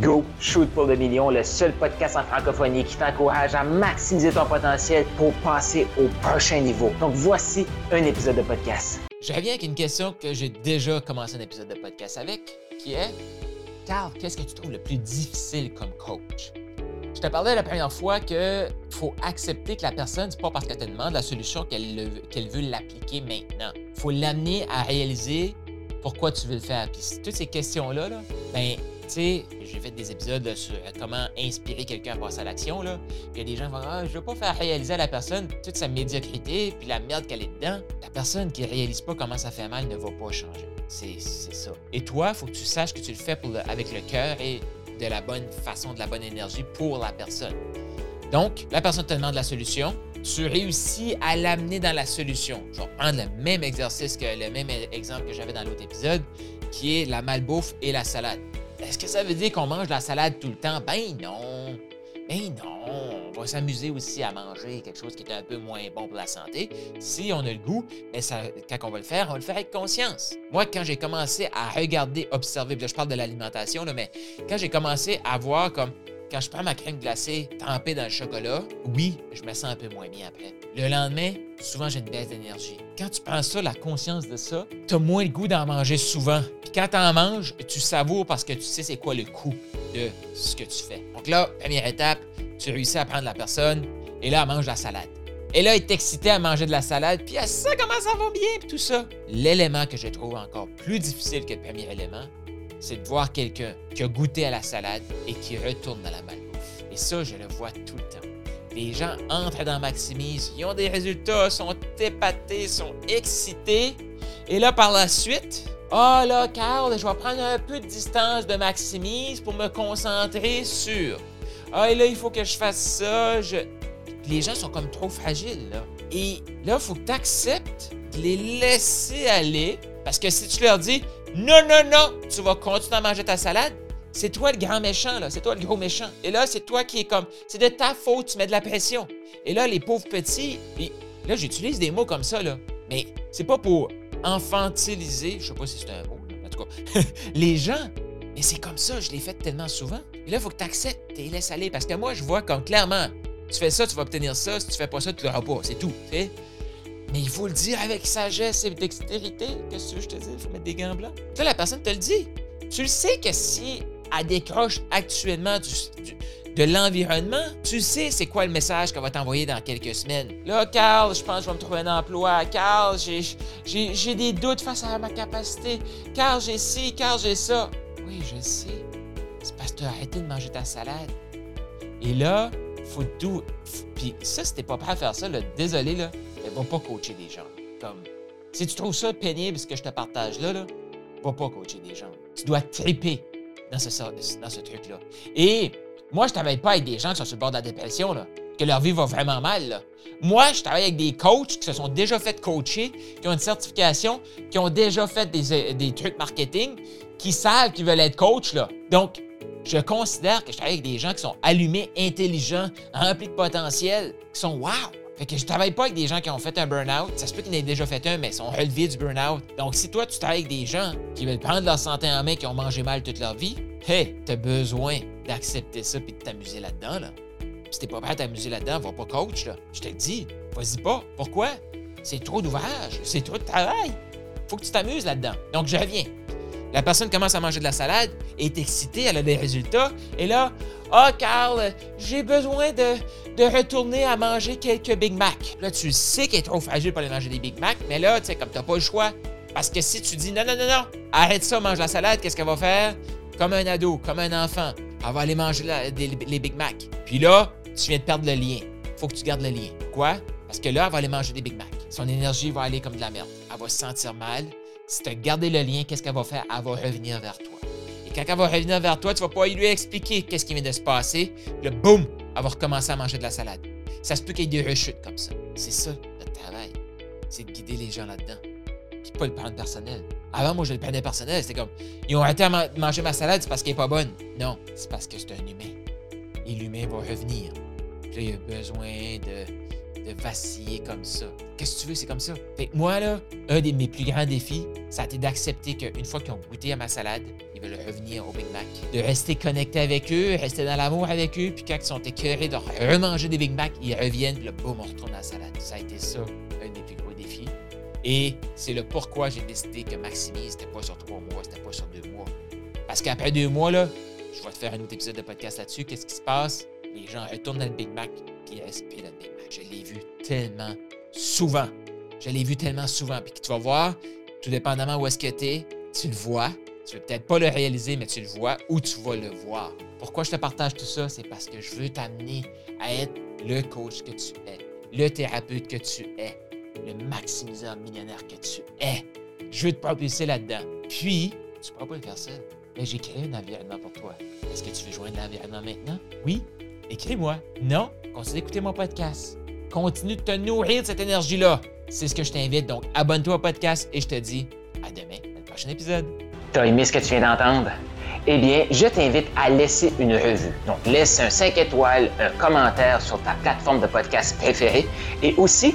Go Shoot pour le million, le seul podcast en francophonie qui t'encourage à maximiser ton potentiel pour passer au prochain niveau. Donc voici un épisode de podcast. Je reviens avec une question que j'ai déjà commencé un épisode de podcast avec, qui est Carl, qu'est-ce que tu trouves le plus difficile comme coach? Je te parlais la première fois qu'il faut accepter que la personne, c'est pas parce qu'elle te demande la solution qu'elle veut l'appliquer maintenant. Faut l'amener à réaliser pourquoi tu veux le faire. Puis toutes ces questions-là, là, ben, sais, j'ai fait des épisodes sur comment inspirer quelqu'un à passer à l'action. Là. A des gens vont Ah, je veux pas faire réaliser à la personne toute sa médiocrité puis la merde qu'elle est dedans. La personne qui réalise pas comment ça fait mal ne va pas changer. C'est ça. Et toi, il faut que tu saches que tu le fais avec le cœur et de la bonne façon, de la bonne énergie pour la personne. Donc, la personne te demande la solution, tu réussis à l'amener dans la solution. Je vais prendre le même exercice que le même exemple que j'avais dans l'autre épisode, qui est la malbouffe et la salade. Est-ce que ça veut dire qu'on mange la salade tout le temps? Ben non. Ben non. On va s'amuser aussi à manger quelque chose qui est un peu moins bon pour la santé. Si on a le goût, mais ça, quand on va le faire, on va le faire avec conscience. Moi, quand j'ai commencé à regarder, observer, là, je parle de l'alimentation, mais quand j'ai commencé à voir comme quand je prends ma crème glacée trempée dans le chocolat, oui, je me sens un peu moins bien après. Le lendemain, souvent j'ai une baisse d'énergie. Quand tu prends ça, la conscience de ça, tu moins le goût d'en manger souvent. Quand tu en manges, tu savoures parce que tu sais c'est quoi le coût de ce que tu fais. Donc là, première étape, tu réussis à prendre la personne et là, elle mange la salade. Et là, elle est excitée à manger de la salade, puis elle sait comment ça va bien, puis tout ça. L'élément que je trouve encore plus difficile que le premier élément, c'est de voir quelqu'un qui a goûté à la salade et qui retourne dans la malbouffe. Et ça, je le vois tout le temps. Les gens entrent dans Maximise, ils ont des résultats, sont épatés, sont excités. Et là, par la suite, ah oh là, Carl, je vais prendre un peu de distance de Maximise pour me concentrer sur. Ah, là, il faut que je fasse ça. Les gens sont comme trop fragiles, là. Et là, il faut que tu acceptes de les laisser aller. Parce que si tu leur dis, non, non, non, tu vas continuer à manger ta salade. C'est toi le grand méchant, là. C'est toi le gros méchant. Et là, c'est toi qui est comme. C'est de ta faute, tu mets de la pression. Et là, les pauvres petits. là, j'utilise des mots comme ça, là. Mais c'est pas pour infantiliser. Je sais pas si c'est un mot. En tout cas, les gens. Mais c'est comme ça, je l'ai fait tellement souvent. Là, il faut que tu acceptes et laisses aller. Parce que moi, je vois comme clairement, tu fais ça, tu vas obtenir ça. Si tu fais pas ça, tu l'auras pas. C'est tout. Mais il faut le dire avec sagesse et dextérité. Qu'est-ce que je te dis? Il faut mettre des gants blancs. Là, la personne te le dit. Tu le sais que si elle décroche actuellement de l'environnement, tu sais c'est quoi le message qu'elle va t'envoyer dans quelques semaines. Là, Carl, je pense que je vais me trouver un emploi. Carl, j'ai des doutes face à ma capacité. Carl, j'ai ci, Carl, j'ai ça. Oui, je sais. C'est parce que tu as arrêté de manger ta salade. Et là, faut tout. Puis ça, si t'es pas prêt à faire ça, désolé, là, mais va pas coacher des gens. Comme, si tu trouves ça pénible, ce que je te partage là, là va pas coacher des gens. Tu dois triper dans ce, truc-là. Et moi, je travaille pas avec des gens qui sont sur le bord de la dépression, là, que leur vie va vraiment mal. Moi, je travaille avec des coachs qui se sont déjà fait coacher, qui ont une certification, qui ont déjà fait des, des trucs marketing, qui savent qu'ils veulent être coach. Là. Donc, je considère que je travaille avec des gens qui sont allumés, intelligents, remplis de potentiel, qui sont wow! Fait que je travaille pas avec des gens qui ont fait un burn-out. Ça se peut qu'ils en aient déjà fait un, mais ils sont relevés du burn-out. Donc, si toi, tu travailles avec des gens qui veulent prendre leur santé en main, qui ont mangé mal toute leur vie, hey, t'as besoin d'accepter ça puis de t'amuser là-dedans, là. si t'es pas prêt à t'amuser là-dedans, va pas coach, là. Je te le dis, vas-y pas. Pourquoi? C'est trop d'ouvrage, c'est trop de travail. Faut que tu t'amuses là-dedans. Donc, je reviens. La personne commence à manger de la salade, est excitée, elle a des résultats, et là, ah, oh, Carl, j'ai besoin de, de retourner à manger quelques Big Mac. Là, tu sais qu'elle est trop fragile pour aller manger des Big Mac, mais là, tu sais, comme t'as pas le choix. Parce que si tu dis non, non, non, non, arrête ça, mange la salade, qu'est-ce qu'elle va faire? Comme un ado, comme un enfant. Elle va aller manger les Big Mac. Puis là, tu viens de perdre le lien. Faut que tu gardes le lien. Quoi? Parce que là, elle va aller manger des Big Mac. Son énergie va aller comme de la merde. Elle va se sentir mal, si tu as gardé le lien, qu'est-ce qu'elle va faire? Elle va revenir vers toi. Et quand elle va revenir vers toi, tu vas pas lui expliquer qu'est-ce qui vient de se passer. Le boum, elle va recommencer à manger de la salade. Ça se peut qu'il y ait des rechutes comme ça. C'est ça, notre travail. C'est de guider les gens là-dedans. Puis pas le prendre personnel. Avant, moi, je le prenais personnel. C'était comme, ils ont arrêté de manger ma salade, c'est parce qu'elle est pas bonne. Non, c'est parce que c'est un humain. Et l'humain va revenir. Puis là, il a besoin de de vaciller comme ça. Qu'est-ce que tu veux, c'est comme ça. Fait que moi, là, un de mes plus grands défis, ça a été d'accepter qu'une fois qu'ils ont goûté à ma salade, ils veulent revenir au Big Mac. De rester connecté avec eux, rester dans l'amour avec eux, puis quand ils sont écœurés de remanger des Big Mac, ils reviennent, puis le boum, on retourne à la salade. Ça a été ça, un des plus gros défis. Et c'est le pourquoi j'ai décidé que Maximise, c'était pas sur trois mois, c'était pas sur deux mois. Parce qu'après deux mois, là, je vais te faire un autre épisode de podcast là-dessus. Qu'est-ce qui se passe? Les gens retournent dans le Big Mac, Je l'ai vu tellement souvent. Je l'ai vu tellement souvent. Puis tu vas voir, tout dépendamment où est-ce que tu es, tu le vois. Tu vas peut-être pas le réaliser, mais tu le vois ou tu vas le voir. Pourquoi je te partage tout ça? C'est parce que je veux t'amener à être le coach que tu es, le thérapeute que tu es, le maximiseur millionnaire que tu es. Je veux te propulser là-dedans. Puis, tu pourras pas le faire seul. Mais j'ai créé un environnement pour toi. Est-ce que tu veux joindre l'environnement maintenant? Oui? Écris-moi. Non? Continue d'écouter mon podcast. Continue de te nourrir de cette énergie-là. C'est ce que je t'invite. Donc, abonne-toi au podcast et je te dis à demain, dans le prochain épisode. T'as aimé ce que tu viens d'entendre? Eh bien, je t'invite à laisser une revue. Donc, laisse un 5 étoiles, un commentaire sur ta plateforme de podcast préférée et aussi